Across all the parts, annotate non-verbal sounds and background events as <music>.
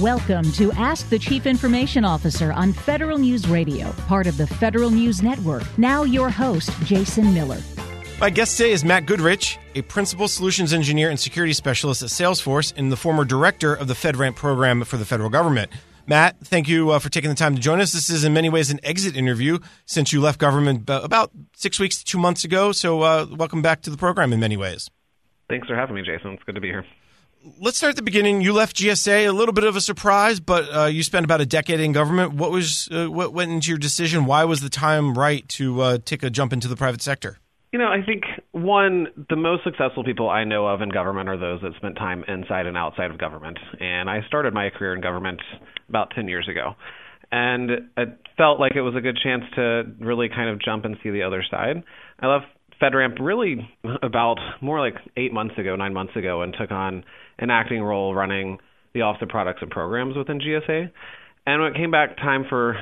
Welcome to Ask the Chief Information Officer on Federal News Radio, part of the Federal News Network. Now, your host, Jason Miller. My guest today is Matt Goodrich, a principal solutions engineer and security specialist at Salesforce and the former director of the FedRAMP program for the federal government. Matt, thank you uh, for taking the time to join us. This is in many ways an exit interview since you left government about six weeks to two months ago. So, uh, welcome back to the program in many ways. Thanks for having me, Jason. It's good to be here let's start at the beginning. You left GSA, a little bit of a surprise, but uh, you spent about a decade in government. What was uh, what went into your decision? Why was the time right to uh, take a jump into the private sector? You know, I think one, the most successful people I know of in government are those that spent time inside and outside of government. And I started my career in government about 10 years ago. And it felt like it was a good chance to really kind of jump and see the other side. I left FedRAMP really about more like eight months ago, nine months ago, and took on an acting role running the Office of Products and Programs within GSA. And when it came back time for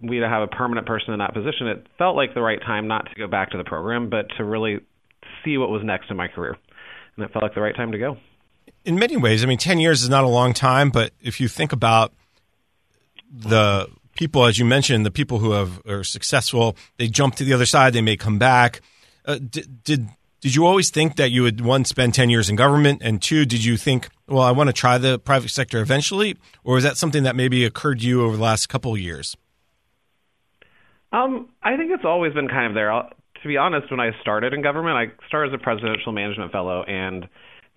we to have a permanent person in that position, it felt like the right time not to go back to the program, but to really see what was next in my career. And it felt like the right time to go. In many ways, I mean, 10 years is not a long time, but if you think about the people, as you mentioned, the people who have, are successful, they jump to the other side, they may come back. Uh, did, did did you always think that you would one spend 10 years in government and two did you think well i want to try the private sector eventually? Or is that something that maybe occurred to you over the last couple of years? Um, i think it's always been kind of there. I'll, to be honest when i started in government i started as a presidential management fellow and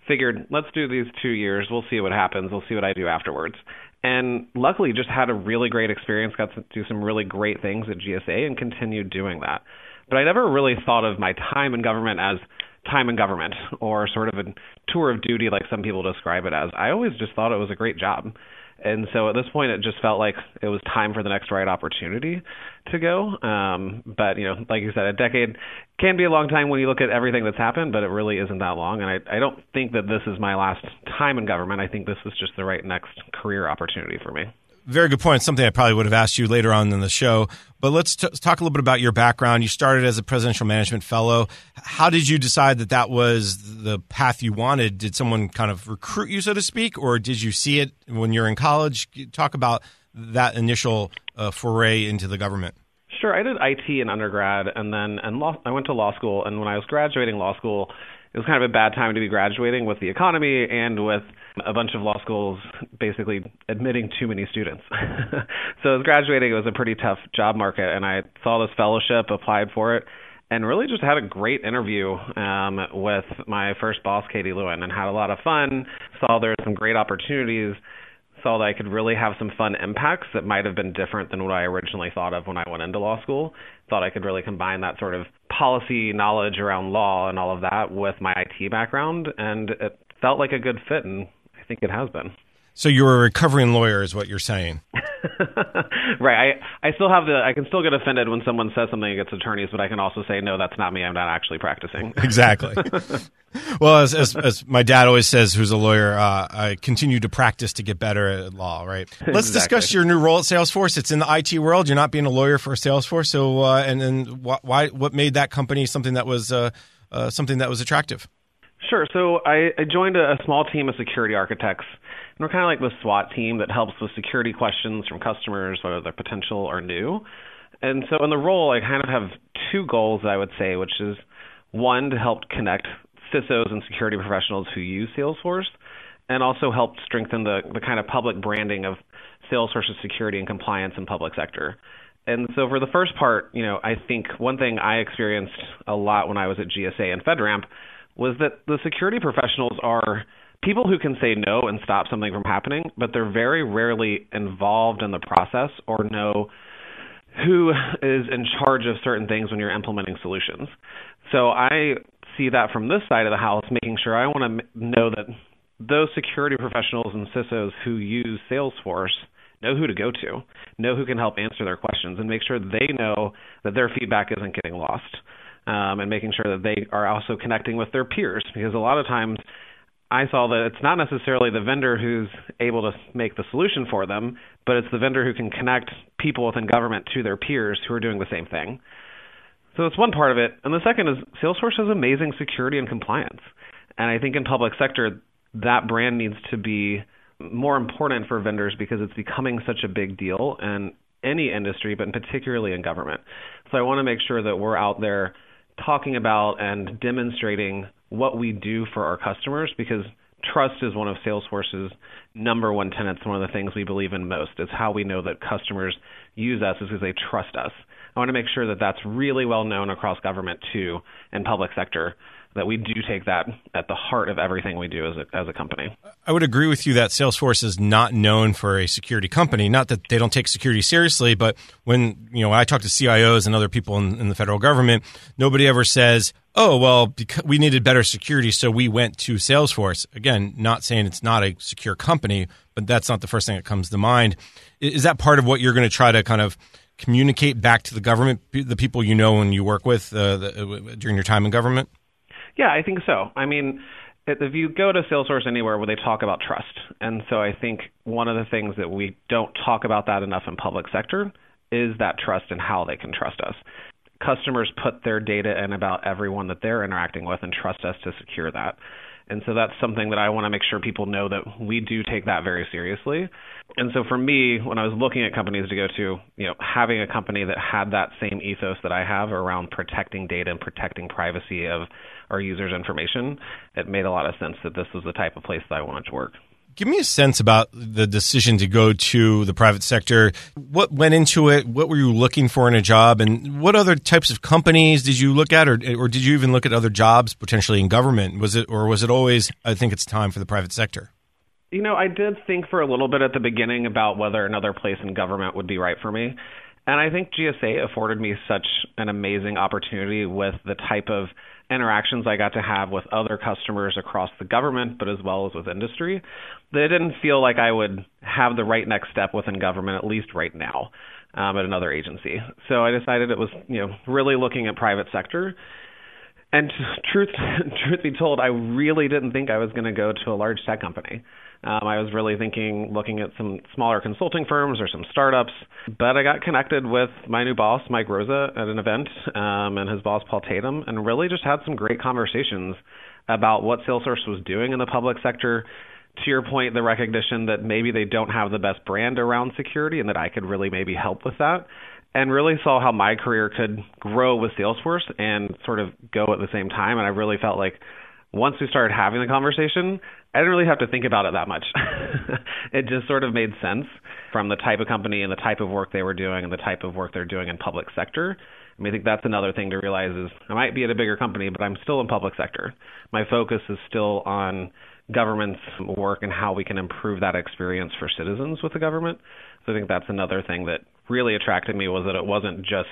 figured let's do these two years. We'll see what happens. We'll see what i do afterwards. And luckily just had a really great experience got to do some really great things at gsa and continued doing that but I never really thought of my time in government as time in government or sort of a tour of duty like some people describe it as. I always just thought it was a great job. And so at this point, it just felt like it was time for the next right opportunity to go. Um, but you know, like you said, a decade can be a long time when you look at everything that's happened, but it really isn't that long. And I, I don't think that this is my last time in government. I think this is just the right next career opportunity for me very good point. Something I probably would have asked you later on in the show. But let's t- talk a little bit about your background. You started as a presidential management fellow. How did you decide that that was the path you wanted? Did someone kind of recruit you, so to speak, or did you see it when you're in college? Talk about that initial uh, foray into the government. Sure, I did IT in undergrad, and then and law, I went to law school. And when I was graduating law school, it was kind of a bad time to be graduating with the economy and with a bunch of law schools basically admitting too many students. <laughs> so as graduating, it was a pretty tough job market, and I saw this fellowship, applied for it, and really just had a great interview um, with my first boss, Katie Lewin, and had a lot of fun. Saw there were some great opportunities. Saw that I could really have some fun impacts that might have been different than what I originally thought of when I went into law school. Thought I could really combine that sort of policy knowledge around law and all of that with my IT background, and it felt like a good fit, and I think it has been. So you're a recovering lawyer, is what you're saying. <laughs> right. I I still have the I can still get offended when someone says something against attorneys, but I can also say no, that's not me. I'm not actually practicing. <laughs> exactly. <laughs> well, as, as, as my dad always says, who's a lawyer, uh, I continue to practice to get better at law. Right. Let's exactly. discuss your new role at Salesforce. It's in the IT world. You're not being a lawyer for Salesforce. So, uh, and and why what made that company something that was uh, uh, something that was attractive? Sure. So I, I joined a, a small team of security architects and we're kind of like the SWAT team that helps with security questions from customers, whether they're potential or new. And so in the role, I kind of have two goals, I would say, which is one, to help connect CISOs and security professionals who use Salesforce, and also help strengthen the, the kind of public branding of Salesforce's security and compliance in public sector. And so for the first part, you know, I think one thing I experienced a lot when I was at GSA and FedRAMP was that the security professionals are – people who can say no and stop something from happening, but they're very rarely involved in the process or know who is in charge of certain things when you're implementing solutions. So I see that from this side of the house, making sure I want to know that those security professionals and CISOs who use Salesforce know who to go to, know who can help answer their questions, and make sure they know that their feedback isn't getting lost. Um, and making sure that they are also connecting with their peers because a lot of times I saw that it's not necessarily the vendor who's able to make the solution for them, but it's the vendor who can connect people within government to their peers who are doing the same thing. So that's one part of it. And the second is Salesforce has amazing security and compliance. And I think in public sector, that brand needs to be more important for vendors because it's becoming such a big deal in any industry, but particularly in government. So I want to make sure that we're out there talking about and demonstrating what we do for our customers because trust is one of Salesforce's number one tenets, one of the things we believe in most. It's how we know that customers use us is because they trust us. I want to make sure that that's really well known across government too and public sector that we do take that at the heart of everything we do as a, as a company. I would agree with you that Salesforce is not known for a security company. Not that they don't take security seriously, but when you know I talk to CIOs and other people in, in the federal government, nobody ever says, "Oh, well, we needed better security, so we went to Salesforce." Again, not saying it's not a secure company, but that's not the first thing that comes to mind. Is that part of what you're going to try to kind of communicate back to the government, the people you know and you work with uh, the, during your time in government? Yeah, I think so. I mean, if you go to Salesforce anywhere where they talk about trust, and so I think one of the things that we don't talk about that enough in public sector is that trust and how they can trust us. Customers put their data in about everyone that they're interacting with and trust us to secure that. And so that's something that I want to make sure people know that we do take that very seriously. And so for me, when I was looking at companies to go to, you know, having a company that had that same ethos that I have around protecting data and protecting privacy of our users' information, it made a lot of sense that this was the type of place that I wanted to work. Give me a sense about the decision to go to the private sector. What went into it? What were you looking for in a job? And what other types of companies did you look at, or, or did you even look at other jobs potentially in government? Was it, or was it always, I think it's time for the private sector? You know, I did think for a little bit at the beginning about whether another place in government would be right for me. And I think GSA afforded me such an amazing opportunity with the type of interactions I got to have with other customers across the government, but as well as with industry, that it didn't feel like I would have the right next step within government, at least right now, um, at another agency. So I decided it was, you know, really looking at private sector. And truth, <laughs> truth be told, I really didn't think I was going to go to a large tech company. Um, I was really thinking looking at some smaller consulting firms or some startups, but I got connected with my new boss, Mike Rosa, at an event, um, and his boss, Paul Tatum, and really just had some great conversations about what Salesforce was doing in the public sector. To your point, the recognition that maybe they don't have the best brand around security and that I could really maybe help with that and really saw how my career could grow with Salesforce and sort of go at the same time. And I really felt like once we started having the conversation, I didn't really have to think about it that much. <laughs> it just sort of made sense from the type of company and the type of work they were doing and the type of work they're doing in public sector. I mean, I think that's another thing to realize is I might be at a bigger company, but I'm still in public sector. My focus is still on government's work and how we can improve that experience for citizens with the government. So I think that's another thing that really attracted me was that it wasn't just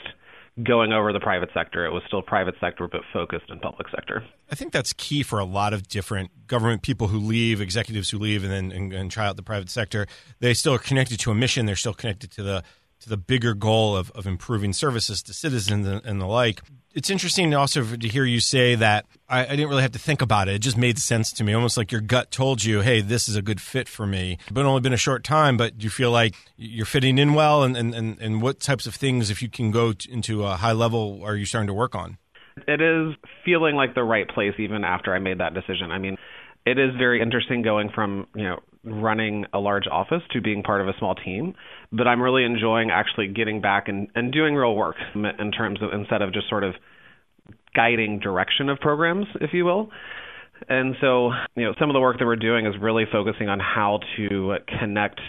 going over the private sector. It was still private sector, but focused in public sector. I think that's key for a lot of different government people who leave, executives who leave, and then and, and try out the private sector. They still are connected to a mission. They're still connected to the to the bigger goal of, of improving services to citizens and, and the like it's interesting also to hear you say that I, I, didn't really have to think about it. It just made sense to me, almost like your gut told you, hey, this is a good fit for me. But only been a short time, but you feel like you're fitting in well? And, and, and, and what types of things, if you can go into a high level, are you starting to work on? It is feeling like the right place even after I made that decision. I mean, it is very interesting going from you know running a large office to being part of a small team but i'm really enjoying actually getting back and, and doing real work in terms of instead of just sort of guiding direction of programs if you will and so you know some of the work that we're doing is really focusing on how to connect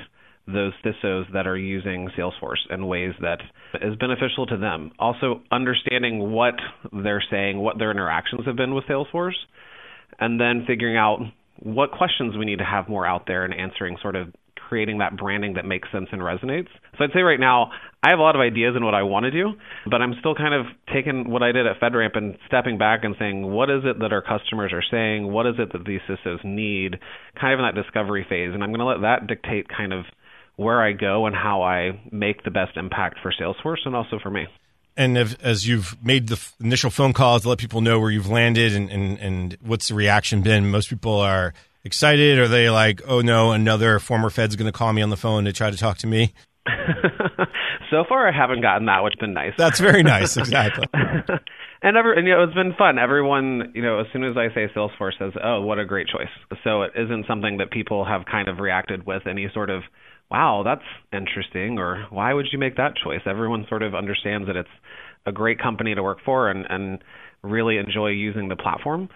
those CISOs that are using Salesforce in ways that is beneficial to them. Also, understanding what they're saying, what their interactions have been with Salesforce, and then figuring out what questions we need to have more out there and answering sort of creating that branding that makes sense and resonates. So I'd say right now I have a lot of ideas in what I want to do, but I'm still kind of taking what I did at FedRAMP and stepping back and saying, what is it that our customers are saying? What is it that these CISOs need? Kind of in that discovery phase. And I'm going to let that dictate kind of where I go and how I make the best impact for Salesforce and also for me. And if, as you've made the f- initial phone calls to let people know where you've landed and, and, and what's the reaction been, most people are excited. Are they like, oh no, another former Fed's going to call me on the phone to try to talk to me? <laughs> so far, I haven't gotten that, which has been nice. That's very nice, exactly. <laughs> and ever and you know it's been fun. Everyone, you know, as soon as I say Salesforce says, "Oh, what a great choice." So it isn't something that people have kind of reacted with any sort of, "Wow, that's interesting," or "Why would you make that choice?" Everyone sort of understands that it's a great company to work for and and really enjoy using the platform.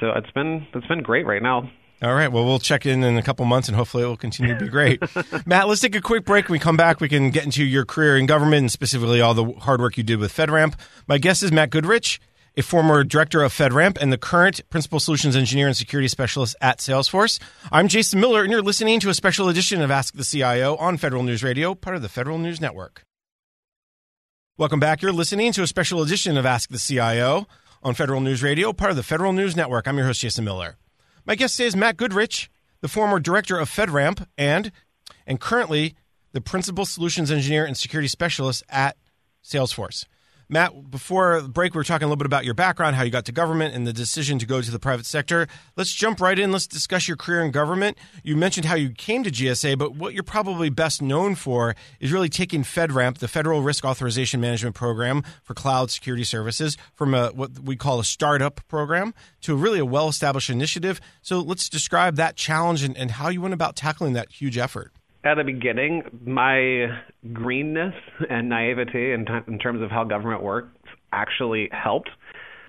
So it's been it's been great right now. All right. Well, we'll check in in a couple months, and hopefully, it will continue to be great. <laughs> Matt, let's take a quick break. When we come back, we can get into your career in government and specifically all the hard work you did with FedRAMP. My guest is Matt Goodrich, a former director of FedRAMP and the current principal solutions engineer and security specialist at Salesforce. I'm Jason Miller, and you're listening to a special edition of Ask the CIO on Federal News Radio, part of the Federal News Network. Welcome back. You're listening to a special edition of Ask the CIO on Federal News Radio, part of the Federal News Network. I'm your host, Jason Miller. My guest today is Matt Goodrich, the former director of FedRAMP and and currently the principal solutions engineer and security specialist at Salesforce. Matt, before break, we were talking a little bit about your background, how you got to government, and the decision to go to the private sector. Let's jump right in. Let's discuss your career in government. You mentioned how you came to GSA, but what you're probably best known for is really taking FedRAMP, the Federal Risk Authorization Management Program for Cloud Security Services, from a, what we call a startup program to really a well established initiative. So let's describe that challenge and, and how you went about tackling that huge effort at the beginning, my greenness and naivety in, t- in terms of how government works actually helped.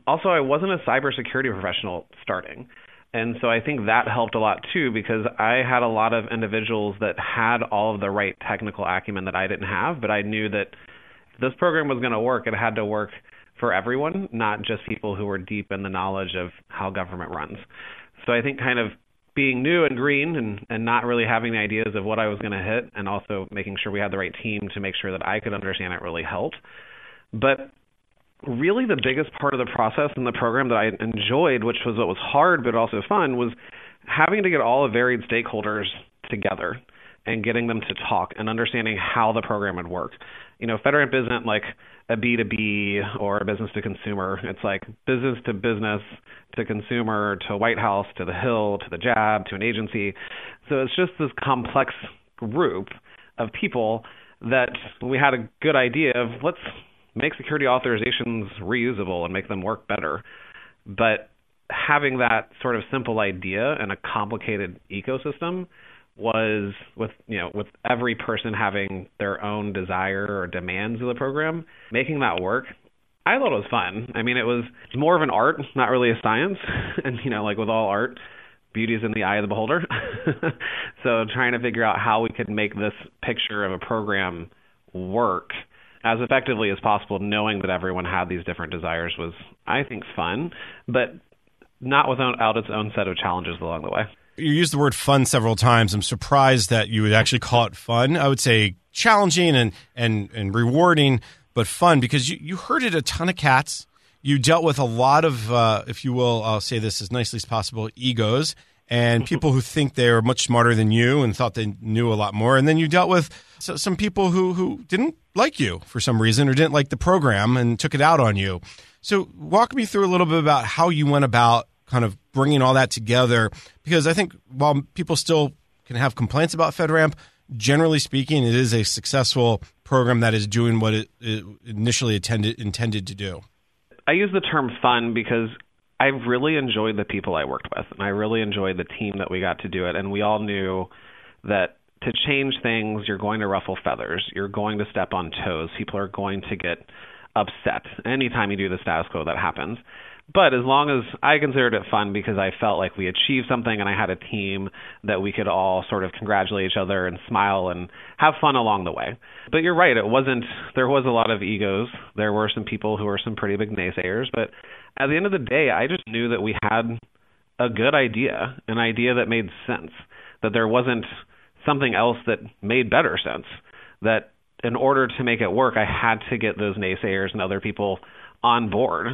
Also, I wasn't a cybersecurity professional starting. And so I think that helped a lot too because I had a lot of individuals that had all of the right technical acumen that I didn't have, but I knew that this program was going to work, it had to work for everyone, not just people who were deep in the knowledge of how government runs. So I think kind of being new and green and, and not really having the ideas of what I was going to hit, and also making sure we had the right team to make sure that I could understand it really helped. But really, the biggest part of the process and the program that I enjoyed, which was what was hard but also fun, was having to get all the varied stakeholders together and getting them to talk and understanding how the program would work. You know, FedRAMP isn't like a B2B or a business to consumer. It's like business to business to consumer to White House to the Hill to the JAB to an agency. So it's just this complex group of people that we had a good idea of let's make security authorizations reusable and make them work better. But having that sort of simple idea in a complicated ecosystem was with you know with every person having their own desire or demands of the program making that work i thought it was fun. I mean it was more of an art not really a science. <laughs> And you know like with all art beauty is in the eye of the beholder. <laughs> So trying to figure out how we could make this picture of a program work as effectively as possible knowing that everyone had these different desires was i think fun but not without its own set of challenges along the way you used the word fun several times. I'm surprised that you would actually call it fun. I would say challenging and and and rewarding, but fun because you you herded a ton of cats. You dealt with a lot of, uh, if you will, I'll say this as nicely as possible, egos and <laughs> people who think they're much smarter than you and thought they knew a lot more. And then you dealt with some people who who didn't like you for some reason or didn't like the program and took it out on you. So walk me through a little bit about how you went about kind of bringing all that together because I think while people still can have complaints about FedRAMP, generally speaking, it is a successful program that is doing what it, it initially intended intended to do. I use the term fun because I really enjoyed the people I worked with, and I really enjoyed the team that we got to do it. And we all knew that to change things, you're going to ruffle feathers, you're going to step on toes. People are going to get upset anytime you do the status quo that happens. But as long as I considered it fun because I felt like we achieved something and I had a team that we could all sort of congratulate each other and smile and have fun along the way. But you're right, it wasn't there was a lot of egos. There were some people who were some pretty big naysayers, but at the end of the day, I just knew that we had a good idea, an idea that made sense, that there wasn't something else that made better sense. That in order to make it work, I had to get those naysayers and other people on board.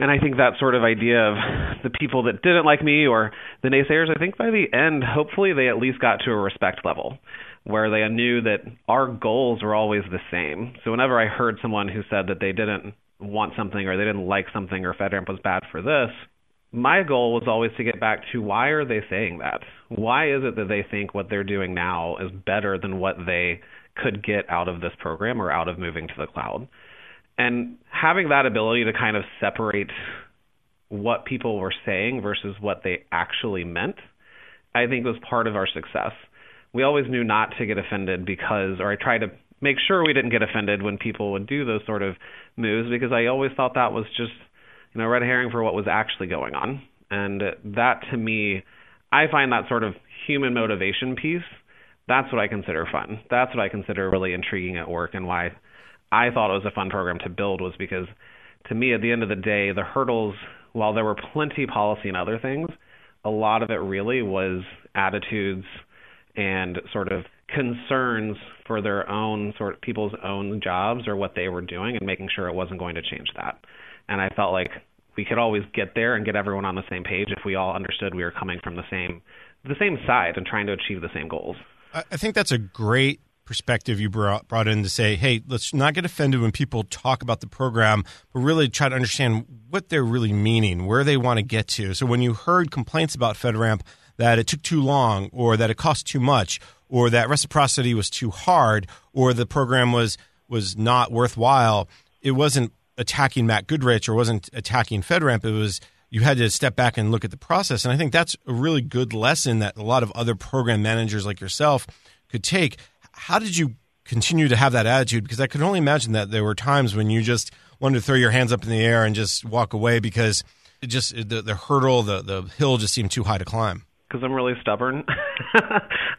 And I think that sort of idea of the people that didn't like me or the naysayers, I think by the end, hopefully they at least got to a respect level where they knew that our goals were always the same. So whenever I heard someone who said that they didn't want something or they didn't like something or FedRAMP was bad for this, my goal was always to get back to why are they saying that? Why is it that they think what they're doing now is better than what they could get out of this program or out of moving to the cloud? And having that ability to kind of separate what people were saying versus what they actually meant, I think was part of our success. We always knew not to get offended because, or I tried to make sure we didn't get offended when people would do those sort of moves because I always thought that was just, you know, red herring for what was actually going on. And that to me, I find that sort of human motivation piece, that's what I consider fun. That's what I consider really intriguing at work and why I thought it was a fun program to build was because to me at the end of the day, the hurdles, while there were plenty policy and other things, a lot of it really was attitudes and sort of concerns for their own sort of people's own jobs or what they were doing and making sure it wasn't going to change that. And I felt like we could always get there and get everyone on the same page if we all understood we were coming from the same the same side and trying to achieve the same goals. I think that's a great perspective you brought, brought in to say, hey, let's not get offended when people talk about the program, but really try to understand what they're really meaning, where they want to get to. So when you heard complaints about FedRAMP that it took too long or that it cost too much or that reciprocity was too hard or the program was was not worthwhile, it wasn't attacking Matt Goodrich or wasn't attacking FedRAMP. It was you had to step back and look at the process. And I think that's a really good lesson that a lot of other program managers like yourself could take. How did you continue to have that attitude? Because I could only imagine that there were times when you just wanted to throw your hands up in the air and just walk away because it just the, the hurdle, the the hill just seemed too high to climb. Because I'm really stubborn. <laughs>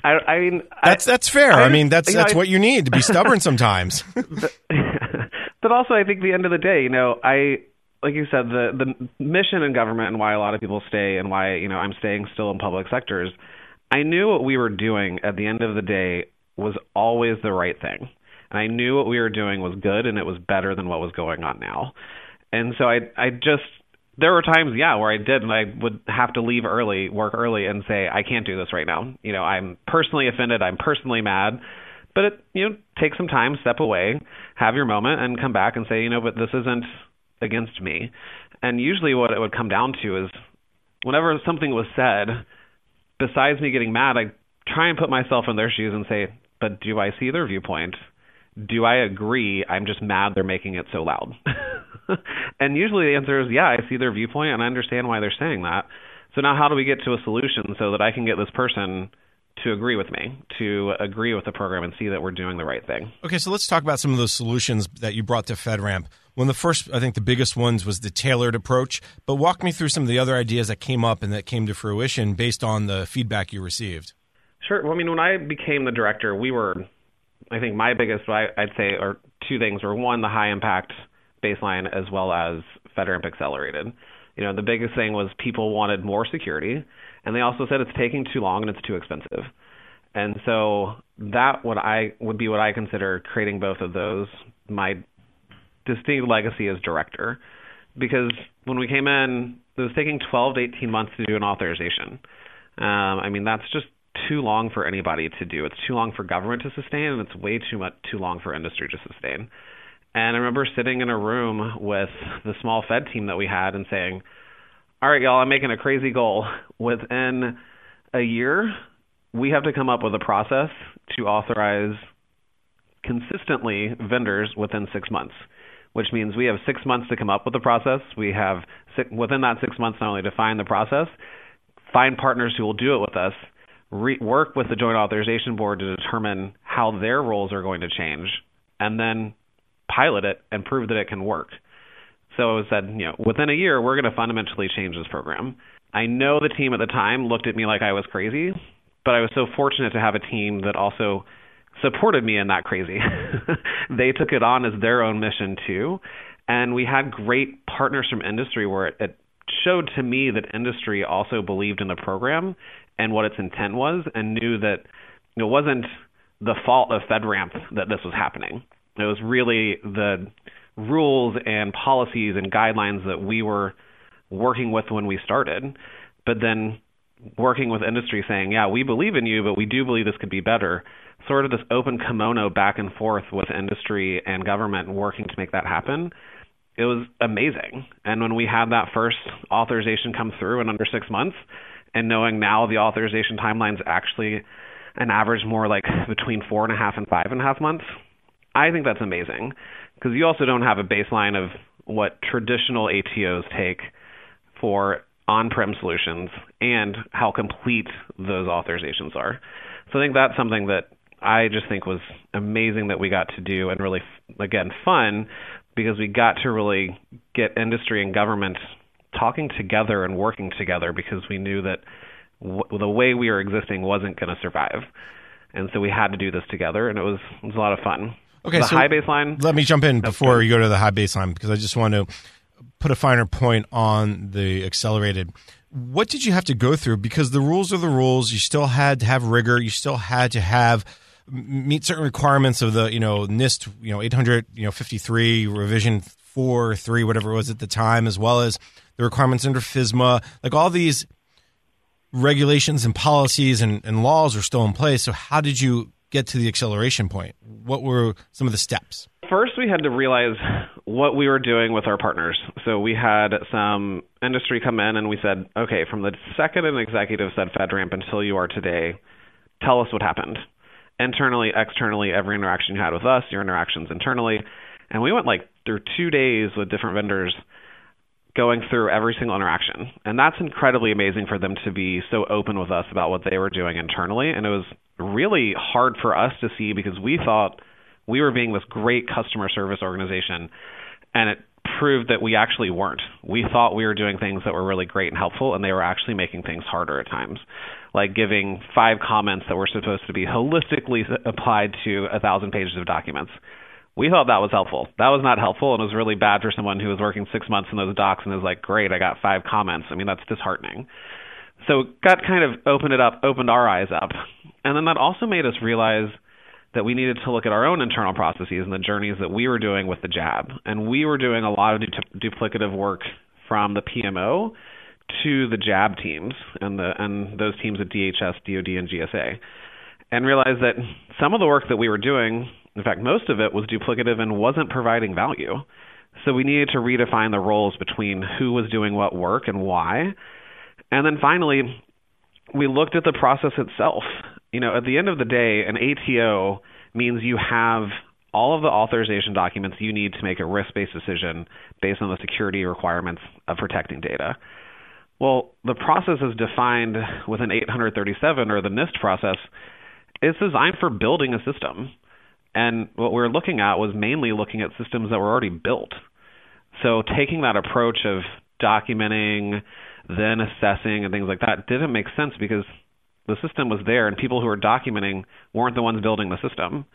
I, I, mean, that's that's fair. I, I mean, that's that's know, what you need to be stubborn <laughs> sometimes. but, <laughs> but also, I think the end of the day, you know, I like you said, the the mission in government and why a lot of people stay and why you know I'm staying still in public sectors. I knew what we were doing at the end of the day was always the right thing, and I knew what we were doing was good and it was better than what was going on now. And so I I just there were times yeah where I did and I would have to leave early, work early, and say I can't do this right now. You know I'm personally offended. I'm personally mad. But it, you know, take some time, step away, have your moment, and come back and say, you know, but this isn't against me. And usually, what it would come down to is whenever something was said, besides me getting mad, I try and put myself in their shoes and say, but do I see their viewpoint? Do I agree? I'm just mad they're making it so loud. <laughs> and usually the answer is, yeah, I see their viewpoint and I understand why they're saying that. So now how do we get to a solution so that I can get this person to agree with me, to agree with the program and see that we're doing the right thing. Okay, so let's talk about some of those solutions that you brought to FedRAMP. One of the first, I think the biggest ones was the tailored approach, but walk me through some of the other ideas that came up and that came to fruition based on the feedback you received. Sure. Well, I mean, when I became the director, we were, I think my biggest, I'd say, are two things were one, the high impact baseline as well as FedRAMP Accelerated. You know, the biggest thing was people wanted more security and they also said it's taking too long and it's too expensive. And so that what I would be what I consider creating both of those my distinct legacy as director, because when we came in, it was taking 12 to 18 months to do an authorization. Um, I mean that's just too long for anybody to do. It's too long for government to sustain, and it's way too much too long for industry to sustain. And I remember sitting in a room with the small Fed team that we had and saying, all right, y'all, I'm making a crazy goal. Within a year, we have to come up with a process to authorize consistently vendors within six months, which means we have six months to come up with the process. We have within that six months not only define the process, find partners who will do it with us, re- work with the Joint Authorization Board to determine how their roles are going to change, and then pilot it and prove that it can work. So it said, you know, within a year, we're going to fundamentally change this program. I know the team at the time looked at me like I was crazy, but I was so fortunate to have a team that also supported me in that crazy. <laughs> they took it on as their own mission too. And we had great partners from industry where it, it showed to me that industry also believed in the program and what its intent was and knew that it wasn't the fault of FedRAMP that this was happening. It was really the rules and policies and guidelines that we were working with when we started, but then working with industry saying, yeah, we believe in you, but we do believe this could be better. Sort of this open kimono back and forth with industry and government working to make that happen. It was amazing. And when we had that first authorization come through in under six months, and knowing now the authorization timeline's actually an average more like between four and a half and five and a half months, I think that's amazing because you also don't have a baseline of what traditional ATOs take for on-prem solutions and how complete those authorizations are. So I think that's something that I just think was amazing that we got to do and really again fun because we got to really get industry and government talking together and working together because we knew that w- the way we were existing wasn't going to survive. And so we had to do this together and it was it was a lot of fun. Okay, the so high baseline. Let me jump in before you go to the high baseline because I just want to put a finer point on the accelerated. What did you have to go through? Because the rules are the rules. You still had to have rigor. You still had to have meet certain requirements of the you know NIST you know 800 you know 53 revision four three whatever it was at the time, as well as the requirements under FISMA. Like all these regulations and policies and, and laws are still in place. So how did you get to the acceleration point? What were some of the steps? First, we had to realize what we were doing with our partners. So we had some industry come in and we said, okay, from the second an executive said FedRAMP until you are today, tell us what happened. Internally, externally, every interaction you had with us, your interactions internally. And we went like through two days with different vendors going through every single interaction. And that's incredibly amazing for them to be so open with us about what they were doing internally. And it was really hard for us to see because we thought we were being this great customer service organization. And it proved that we actually weren't. We thought we were doing things that were really great and helpful, and they were actually making things harder at times. Like giving five comments that were supposed to be holistically applied to a thousand pages of documents we thought that was helpful. That was not helpful and it was really bad for someone who was working six months in those docs and is like, great, I got five comments. I mean, that's disheartening. So got kind of opened it up, opened our eyes up. And then that also made us realize that we needed to look at our own internal processes and the journeys that we were doing with the JAB. And we were doing a lot of du- duplicative work from the PMO to the JAB teams and the and those teams at DHS, DoD, and GSA, and realized that some of the work that we were doing in fact, most of it was duplicative and wasn't providing value. So we needed to redefine the roles between who was doing what work and why. And then finally, we looked at the process itself. You know, at the end of the day, an ATO means you have all of the authorization documents you need to make a risk based decision based on the security requirements of protecting data. Well, the process is defined within 837 or the NIST process. It's designed for building a system. And what we were looking at was mainly looking at systems that were already built. So taking that approach of documenting, then assessing, and things like that didn't make sense because the system was there and people who were documenting weren't the ones building the system.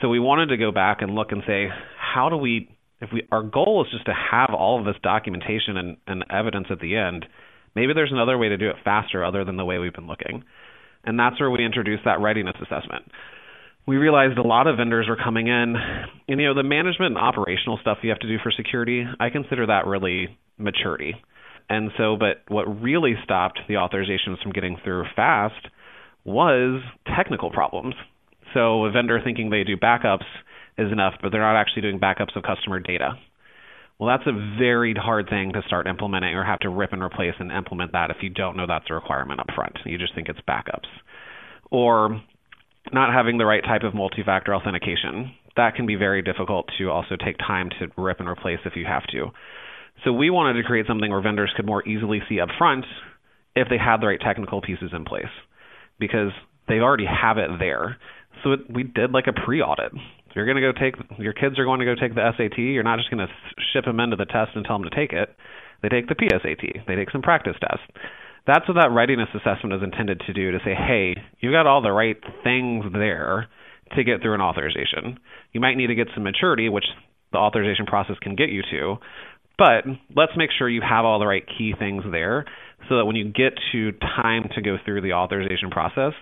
So we wanted to go back and look and say, how do we, if we, our goal is just to have all of this documentation and, and evidence at the end, maybe there's another way to do it faster other than the way we've been looking. And that's where we introduced that readiness assessment we realized a lot of vendors were coming in. And, you know, the management and operational stuff you have to do for security, I consider that really maturity. And so, but what really stopped the authorizations from getting through fast was technical problems. So, a vendor thinking they do backups is enough, but they're not actually doing backups of customer data. Well, that's a very hard thing to start implementing or have to rip and replace and implement that if you don't know that's a requirement up front. You just think it's backups. Or not having the right type of multi-factor authentication. That can be very difficult to also take time to rip and replace if you have to. So we wanted to create something where vendors could more easily see upfront if they had the right technical pieces in place because they already have it there. So it, we did like a pre-audit. If you're going to go take your kids are going to go take the SAT, you're not just going to ship them into the test and tell them to take it. They take the PSAT. They take some practice tests that's what that readiness assessment is intended to do to say, hey, you've got all the right things there to get through an authorization. You might need to get some maturity, which the authorization process can get you to, but let's make sure you have all the right key things there so that when you get to time to go through the authorization process,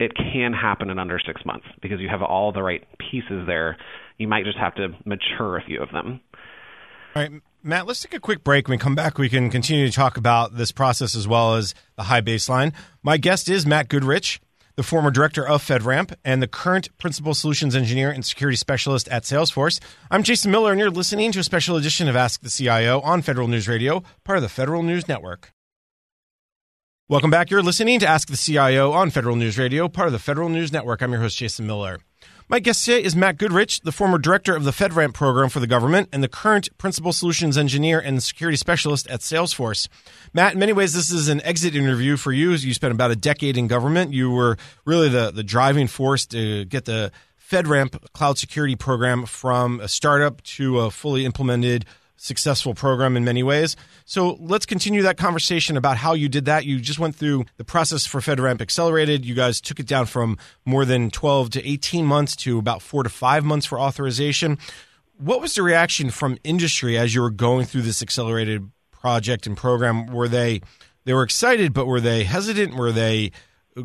it can happen in under six months because you have all the right pieces there. You might just have to mature a few of them. All right, Matt, let's take a quick break. When we come back, we can continue to talk about this process as well as the high baseline. My guest is Matt Goodrich, the former director of FedRAMP and the current principal solutions engineer and security specialist at Salesforce. I'm Jason Miller, and you're listening to a special edition of Ask the CIO on Federal News Radio, part of the Federal News Network. Welcome back. You're listening to Ask the CIO on Federal News Radio, part of the Federal News Network. I'm your host, Jason Miller. My guest today is Matt Goodrich, the former director of the FedRAMP program for the government and the current principal solutions engineer and security specialist at Salesforce. Matt, in many ways, this is an exit interview for you. You spent about a decade in government. You were really the, the driving force to get the FedRAMP cloud security program from a startup to a fully implemented successful program in many ways. So let's continue that conversation about how you did that. You just went through the process for FedRAMP Accelerated. You guys took it down from more than 12 to 18 months to about four to five months for authorization. What was the reaction from industry as you were going through this accelerated project and program? Were they they were excited, but were they hesitant? Were they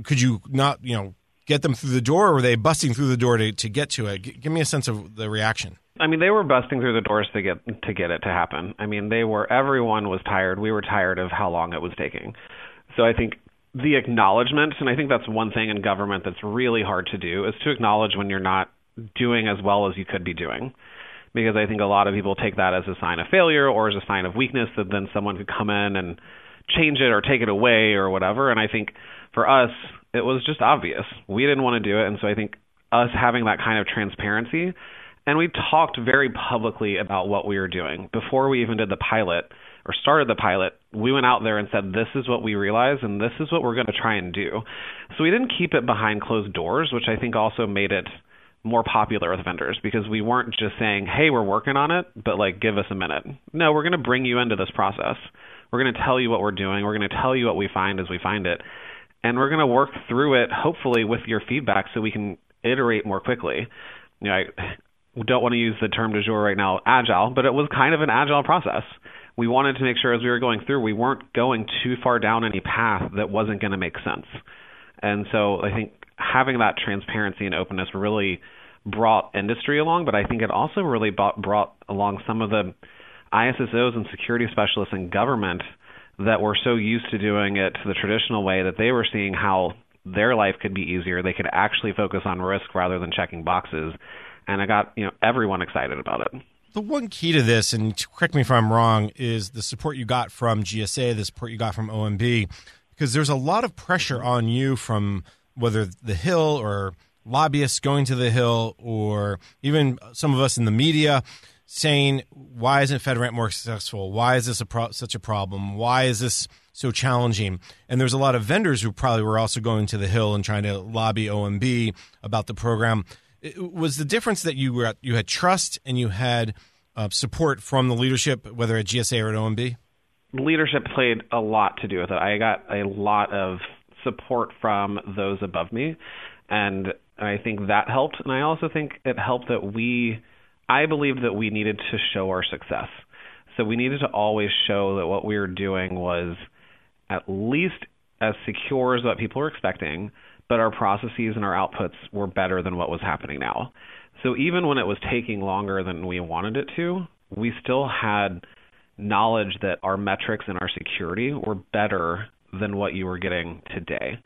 could you not you know get them through the door, or were they busting through the door to, to get to it? G- give me a sense of the reaction. I mean, they were busting through the doors to get to get it to happen. I mean, they were everyone was tired. We were tired of how long it was taking. So I think the acknowledgement, and I think that's one thing in government that's really hard to do, is to acknowledge when you're not doing as well as you could be doing. Because I think a lot of people take that as a sign of failure or as a sign of weakness that then someone could come in and change it or take it away or whatever. And I think for us, it was just obvious. We didn't want to do it. And so I think us having that kind of transparency and we talked very publicly about what we were doing. Before we even did the pilot or started the pilot, we went out there and said, This is what we realize and this is what we're going to try and do. So we didn't keep it behind closed doors, which I think also made it more popular with vendors because we weren't just saying, Hey, we're working on it, but like give us a minute. No, we're going to bring you into this process. We're going to tell you what we're doing. We're going to tell you what we find as we find it. And we're going to work through it, hopefully, with your feedback so we can iterate more quickly. You know, I, don't want to use the term du jour right now, agile, but it was kind of an agile process. We wanted to make sure as we were going through, we weren't going too far down any path that wasn't going to make sense. And so I think having that transparency and openness really brought industry along, but I think it also really brought, brought along some of the ISSOs and security specialists in government that were so used to doing it the traditional way that they were seeing how their life could be easier. They could actually focus on risk rather than checking boxes and I got you know everyone excited about it. The one key to this, and correct me if I'm wrong, is the support you got from GSA, the support you got from OMB, because there's a lot of pressure on you from whether the Hill or lobbyists going to the Hill, or even some of us in the media saying, "Why isn't FedRAMP more successful? Why is this a pro- such a problem? Why is this?" so challenging. And there's a lot of vendors who probably were also going to the Hill and trying to lobby OMB about the program was the difference that you were you had trust and you had uh, support from the leadership, whether at GSA or at OMB. Leadership played a lot to do with it. I got a lot of support from those above me, and I think that helped. And I also think it helped that we, I believed that we needed to show our success. So we needed to always show that what we were doing was at least as secure as what people were expecting, but our processes and our outputs were better than what was happening now. So even when it was taking longer than we wanted it to, we still had knowledge that our metrics and our security were better than what you were getting today.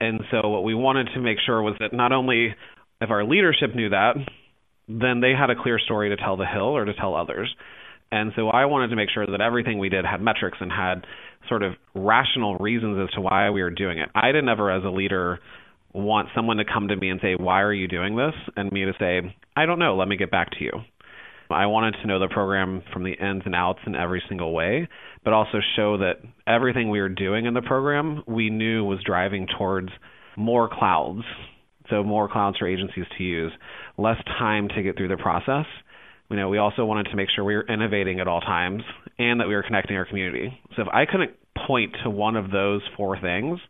And so what we wanted to make sure was that not only if our leadership knew that, then they had a clear story to tell the Hill or to tell others. And so I wanted to make sure that everything we did had metrics and had sort of rational reasons as to why we were doing it. I didn't ever, as a leader, want someone to come to me and say, Why are you doing this? and me to say, I don't know, let me get back to you. I wanted to know the program from the ins and outs in every single way, but also show that everything we were doing in the program we knew was driving towards more clouds. So, more clouds for agencies to use, less time to get through the process. You know, we also wanted to make sure we were innovating at all times and that we were connecting our community. So if I couldn't point to one of those four things,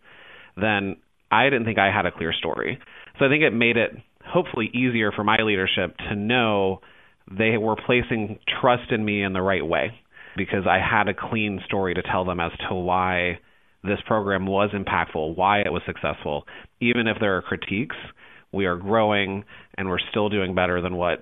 then I didn't think I had a clear story. So I think it made it hopefully easier for my leadership to know they were placing trust in me in the right way because I had a clean story to tell them as to why this program was impactful, why it was successful. Even if there are critiques, we are growing and we're still doing better than what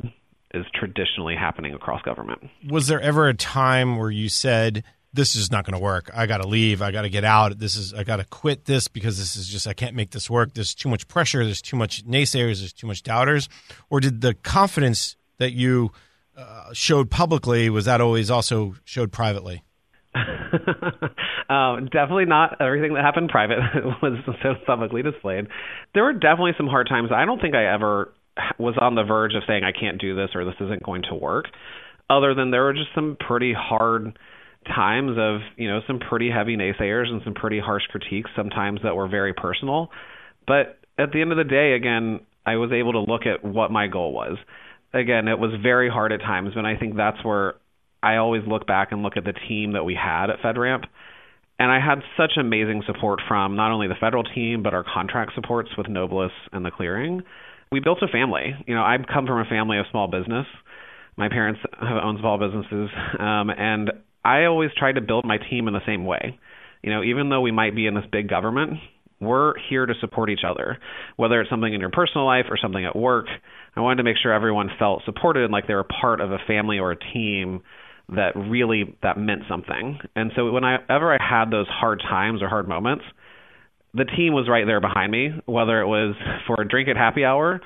is traditionally happening across government. Was there ever a time where you said, this is not going to work. I got to leave. I got to get out. This is I got to quit this because this is just I can't make this work. There's too much pressure. There's too much naysayers. There's too much doubters. Or did the confidence that you uh, showed publicly was that always also showed privately? um, <laughs> definitely not everything that happened private <laughs> was so publicly displayed. There were definitely some hard times. I don't think I ever was on the verge of saying I can't do this or this isn't going to work. Other than there were just some pretty hard times of you know some pretty heavy naysayers and some pretty harsh critiques sometimes that were very personal. But at the end of the day, again, I was able to look at what my goal was. Again, it was very hard at times, but I think that's where I always look back and look at the team that we had at FedRAMP. And I had such amazing support from not only the federal team, but our contract supports with Noblis and the clearing. We built a family. You know, I come from a family of small business. My parents have owned small businesses, um, and I always tried to build my team in the same way. You know, even though we might be in this big government, we're here to support each other, whether it's something in your personal life or something at work. I wanted to make sure everyone felt supported and like they were part of a family or a team that really that meant something. And so whenever I had those hard times or hard moments, the team was right there behind me, whether it was for a drink at happy hour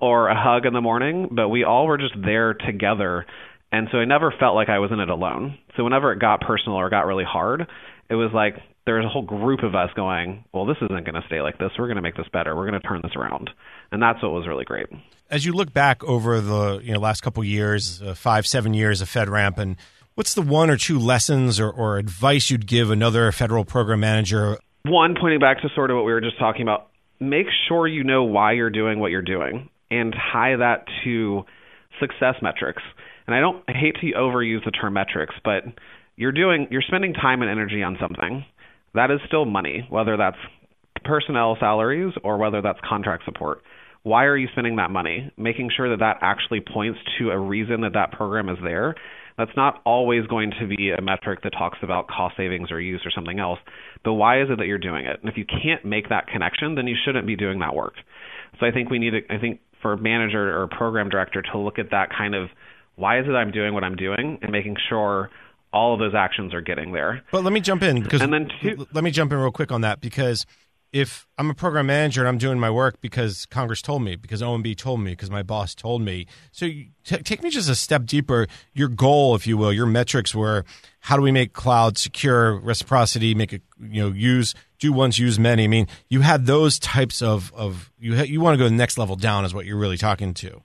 or a hug in the morning, but we all were just there together. And so I never felt like I was in it alone. So whenever it got personal or got really hard, it was like there was a whole group of us going, well, this isn't going to stay like this. We're going to make this better. We're going to turn this around. And that's what was really great. As you look back over the you know last couple years, uh, five, seven years of FedRAMP, and what's the one or two lessons or, or advice you'd give another federal program manager? One, pointing back to sort of what we were just talking about, make sure you know why you're doing what you're doing and tie that to success metrics. And I don't I hate to overuse the term metrics, but you're doing you're spending time and energy on something that is still money, whether that's personnel salaries or whether that's contract support. Why are you spending that money? Making sure that that actually points to a reason that that program is there. That's not always going to be a metric that talks about cost savings or use or something else. But why is it that you're doing it? And if you can't make that connection, then you shouldn't be doing that work. So I think we need to, I think for a manager or a program director to look at that kind of why is it I'm doing what I'm doing and making sure all of those actions are getting there. But let me jump in because and then two, let me jump in real quick on that because if I'm a program manager and I'm doing my work because Congress told me, because OMB told me, because my boss told me. So t- take me just a step deeper. Your goal, if you will, your metrics were how do we make cloud secure, reciprocity, make it you know use do once, use many. I mean, you had those types of of you ha- you want to go the next level down is what you're really talking to.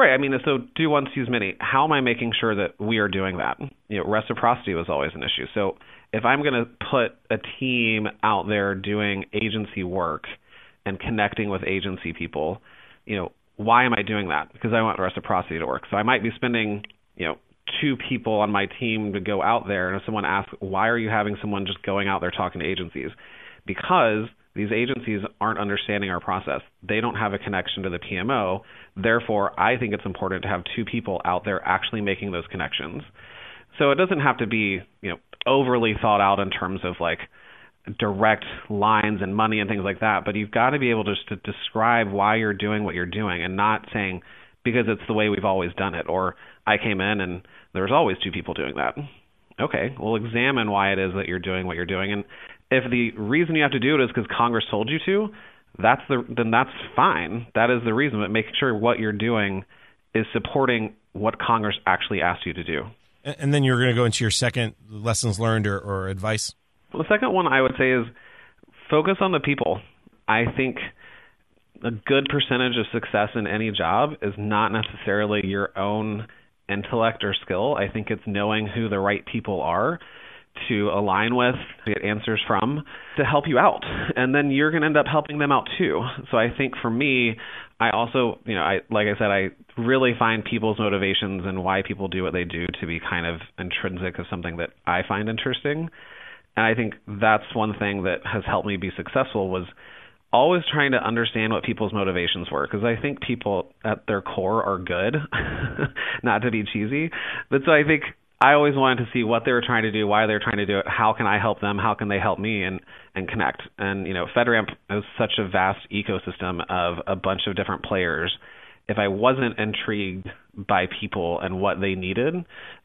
Right. I mean, so do once, use many. How am I making sure that we are doing that? You know, reciprocity was always an issue. So if I'm going to put a team out there doing agency work and connecting with agency people, you know, why am I doing that? Because I want reciprocity to work. So I might be spending, you know, two people on my team to go out there. And if someone asks, why are you having someone just going out there talking to agencies? Because these agencies aren't understanding our process. They don't have a connection to the PMO. Therefore, I think it's important to have two people out there actually making those connections. So it doesn't have to be, you know, overly thought out in terms of like direct lines and money and things like that, but you've got to be able to, to describe why you're doing what you're doing and not saying because it's the way we've always done it or I came in and there was always two people doing that. Okay, well examine why it is that you're doing what you're doing and if the reason you have to do it is because Congress told you to, that's the then that's fine. That is the reason. But make sure what you're doing is supporting what Congress actually asked you to do. And then you're going to go into your second lessons learned or, or advice. Well, the second one I would say is focus on the people. I think a good percentage of success in any job is not necessarily your own intellect or skill. I think it's knowing who the right people are to align with, get answers from, to help you out. And then you're going to end up helping them out too. So I think for me, I also, you know, I like I said, I really find people's motivations and why people do what they do to be kind of intrinsic of something that I find interesting. And I think that's one thing that has helped me be successful was always trying to understand what people's motivations were because I think people at their core are good, <laughs> not to be cheesy. But so I think I always wanted to see what they were trying to do, why they were trying to do it, how can I help them, how can they help me, and and connect. And you know, FedRAMP is such a vast ecosystem of a bunch of different players. If I wasn't intrigued by people and what they needed,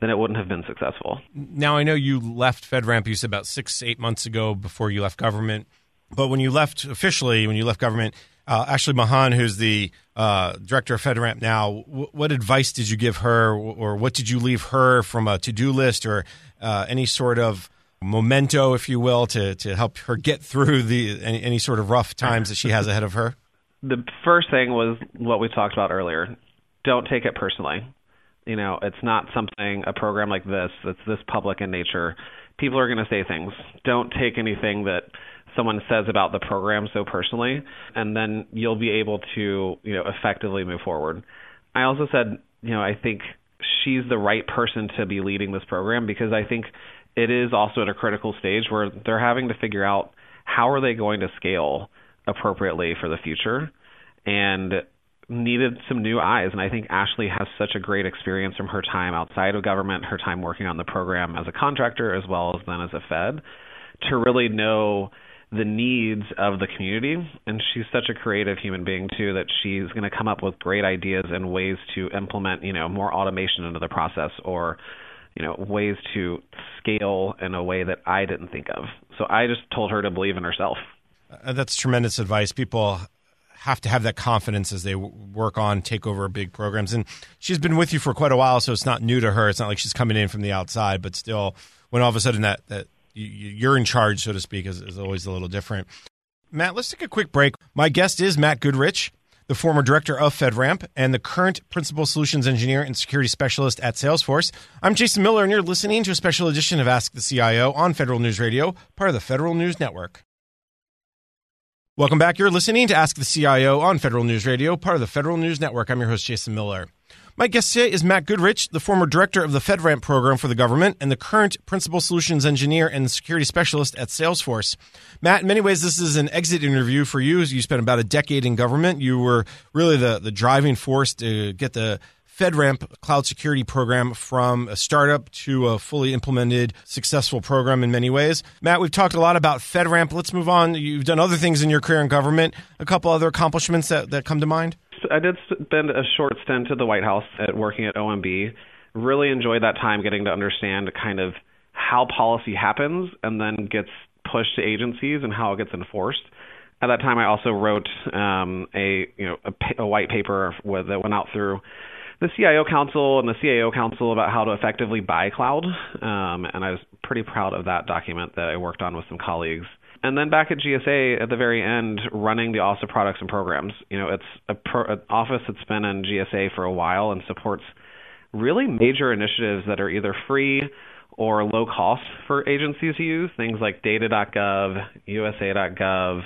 then it wouldn't have been successful. Now I know you left FedRAMP. You said about six, eight months ago before you left government. But when you left officially, when you left government, uh, Ashley Mahan, who's the uh, director of FedRAMP now, w- what advice did you give her, or what did you leave her from a to do list, or uh, any sort of memento, if you will, to to help her get through the any, any sort of rough times that she has ahead of her? <laughs> The first thing was what we talked about earlier. Don't take it personally. You know, it's not something a program like this that's this public in nature. People are going to say things. Don't take anything that someone says about the program so personally, and then you'll be able to, you know, effectively move forward. I also said, you know, I think she's the right person to be leading this program because I think it is also at a critical stage where they're having to figure out how are they going to scale appropriately for the future and needed some new eyes and I think Ashley has such a great experience from her time outside of government, her time working on the program as a contractor as well as then as a fed to really know the needs of the community and she's such a creative human being too that she's going to come up with great ideas and ways to implement you know more automation into the process or you know ways to scale in a way that I didn't think of. So I just told her to believe in herself. Uh, that's tremendous advice. People have to have that confidence as they work on take over big programs. And she's been with you for quite a while so it's not new to her. It's not like she's coming in from the outside but still when all of a sudden that, that you're in charge, so to speak, is, is always a little different. Matt, let's take a quick break. My guest is Matt Goodrich, the former director of FedRAMP and the current principal solutions engineer and security specialist at Salesforce. I'm Jason Miller, and you're listening to a special edition of Ask the CIO on Federal News Radio, part of the Federal News Network. Welcome back. You're listening to Ask the CIO on Federal News Radio, part of the Federal News Network. I'm your host, Jason Miller. My guest today is Matt Goodrich, the former director of the FedRAMP program for the government and the current principal solutions engineer and security specialist at Salesforce. Matt, in many ways, this is an exit interview for you. You spent about a decade in government. You were really the, the driving force to get the FedRAMP cloud security program from a startup to a fully implemented, successful program in many ways. Matt, we've talked a lot about FedRAMP. Let's move on. You've done other things in your career in government. A couple other accomplishments that, that come to mind? I did spend a short stint at the White House at working at OMB. Really enjoyed that time getting to understand kind of how policy happens and then gets pushed to agencies and how it gets enforced. At that time, I also wrote um, a you know a, a white paper with, that went out through the CIO Council and the CAO Council about how to effectively buy cloud, um, and I was pretty proud of that document that I worked on with some colleagues and then back at GSA at the very end, running the OSSA products and programs. You know, it's a pro, an office that's been in GSA for a while and supports really major initiatives that are either free or low cost for agencies to use. Things like data.gov, USA.gov,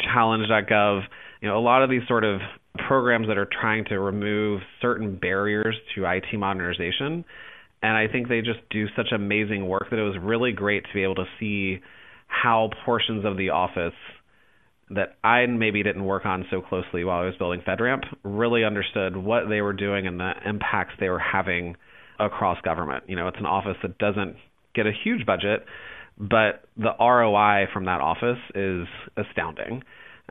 challenge.gov. You know, a lot of these sort of programs that are trying to remove certain barriers to IT modernization. And I think they just do such amazing work that it was really great to be able to see how portions of the office that I maybe didn't work on so closely while I was building FedRAMP really understood what they were doing and the impacts they were having across government. You know, it's an office that doesn't get a huge budget, but the ROI from that office is astounding.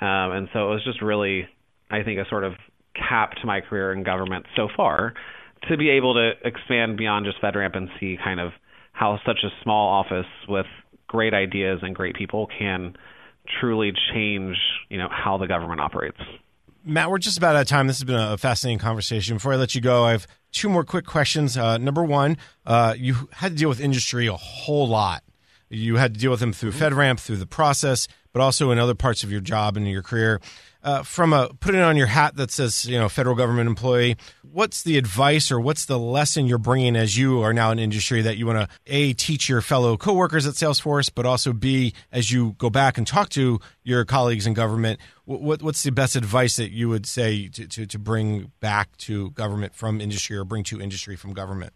Um, and so it was just really, I think, a sort of cap to my career in government so far to be able to expand beyond just FedRAMP and see kind of how such a small office with great ideas and great people can truly change, you know, how the government operates. Matt, we're just about out of time. This has been a fascinating conversation. Before I let you go, I have two more quick questions. Uh, number one, uh, you had to deal with industry a whole lot. You had to deal with them through mm-hmm. FedRAMP, through the process, but also in other parts of your job and your career uh, from a putting on your hat that says you know federal government employee what's the advice or what's the lesson you're bringing as you are now in industry that you want to a teach your fellow coworkers at salesforce but also b as you go back and talk to your colleagues in government what, what's the best advice that you would say to, to, to bring back to government from industry or bring to industry from government?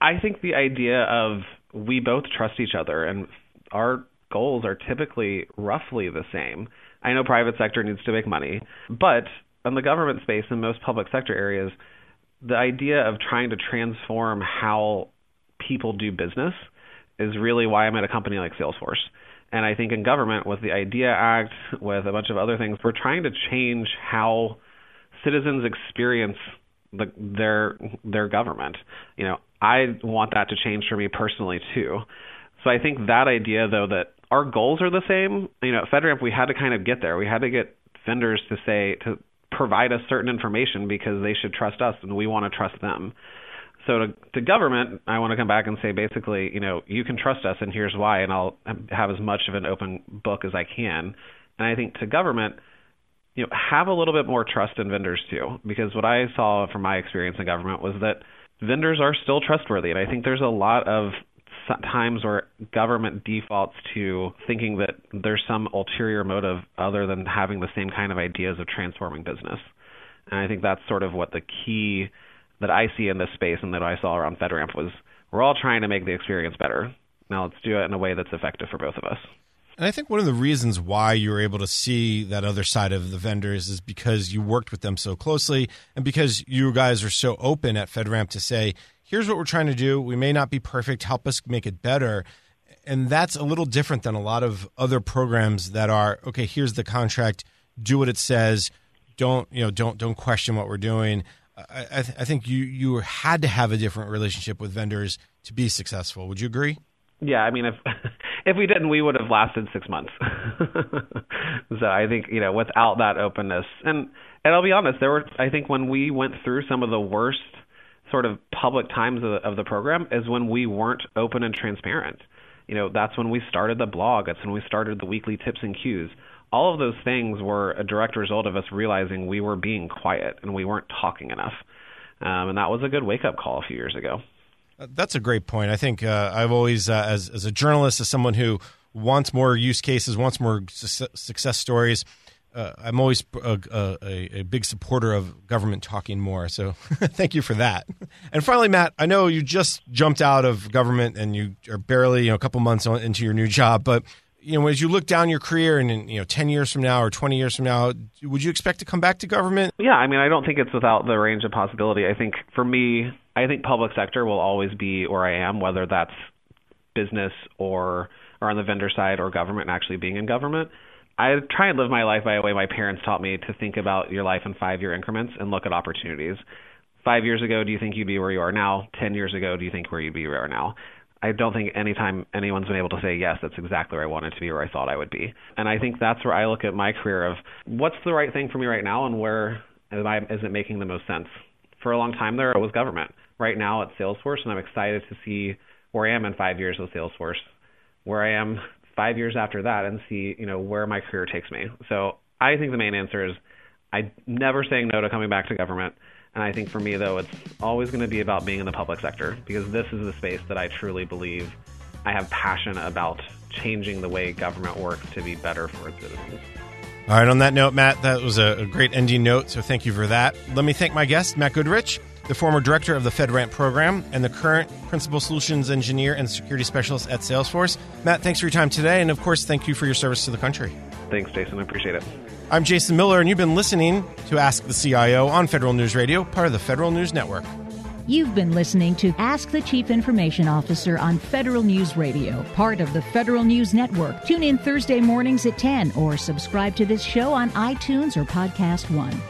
I think the idea of we both trust each other and our goals are typically roughly the same I know private sector needs to make money, but in the government space in most public sector areas, the idea of trying to transform how people do business is really why I'm at a company like Salesforce. And I think in government, with the IDEA Act, with a bunch of other things, we're trying to change how citizens experience the, their their government. You know, I want that to change for me personally too. So I think that idea, though, that our goals are the same. You know, at FedRAMP, we had to kind of get there. We had to get vendors to say to provide us certain information because they should trust us and we want to trust them. So to, to government, I want to come back and say basically, you know, you can trust us, and here's why, and I'll have as much of an open book as I can. And I think to government, you know, have a little bit more trust in vendors too, because what I saw from my experience in government was that vendors are still trustworthy, and I think there's a lot of times where government defaults to thinking that there's some ulterior motive other than having the same kind of ideas of transforming business. And I think that's sort of what the key that I see in this space and that I saw around FedRAMP was we're all trying to make the experience better. Now let's do it in a way that's effective for both of us. And I think one of the reasons why you were able to see that other side of the vendors is because you worked with them so closely and because you guys are so open at FedRAMP to say, here's what we're trying to do. We may not be perfect. Help us make it better. And that's a little different than a lot of other programs that are, okay, here's the contract, do what it says. Don't, you know, don't, don't question what we're doing. I, I, th- I think you, you had to have a different relationship with vendors to be successful. Would you agree? Yeah, I mean, if <laughs> if we didn't, we would have lasted six months. <laughs> so I think you know, without that openness, and and I'll be honest, there were I think when we went through some of the worst sort of public times of the, of the program is when we weren't open and transparent. You know, that's when we started the blog. That's when we started the weekly tips and cues. All of those things were a direct result of us realizing we were being quiet and we weren't talking enough. Um, and that was a good wake up call a few years ago. Uh, that's a great point. I think uh, I've always, uh, as as a journalist, as someone who wants more use cases, wants more su- success stories, uh, I'm always a, a, a, big supporter of government talking more. So <laughs> thank you for that. And finally, Matt, I know you just jumped out of government and you are barely you know, a couple months into your new job, but you know, as you look down your career and in, you know, 10 years from now or 20 years from now, would you expect to come back to government? Yeah, I mean, I don't think it's without the range of possibility. I think for me, I think public sector will always be where I am, whether that's business or or on the vendor side or government and actually being in government. I try and live my life by the way my parents taught me to think about your life in five year increments and look at opportunities. Five years ago, do you think you'd be where you are now? Ten years ago, do you think where you'd be where you are now? I don't think anytime anyone's been able to say yes, that's exactly where I wanted to be, where I thought I would be. And I think that's where I look at my career of what's the right thing for me right now, and where am I, is it making the most sense. For a long time there, it was government. Right now, it's Salesforce, and I'm excited to see where I am in five years with Salesforce, where I am five years after that, and see you know where my career takes me. So I think the main answer is I never saying no to coming back to government. And I think for me, though, it's always going to be about being in the public sector because this is the space that I truly believe I have passion about changing the way government works to be better for its citizens. All right, on that note, Matt, that was a, great ending note, so thank you for that. Let me thank my guest, Matt Goodrich, the former director of the FedRAMP program and the current principal solutions engineer and security specialist at Salesforce. Matt, thanks for your time today, and of course, thank you for your service to the country. Thanks, Jason. I appreciate it. I'm Jason Miller, and you've been listening to Ask the CIO on Federal News Radio, part of the Federal News Network. You've been listening to Ask the Chief Information Officer on Federal News Radio, part of the Federal News Network. Tune in Thursday mornings at 10 or subscribe to this show on iTunes or Podcast One.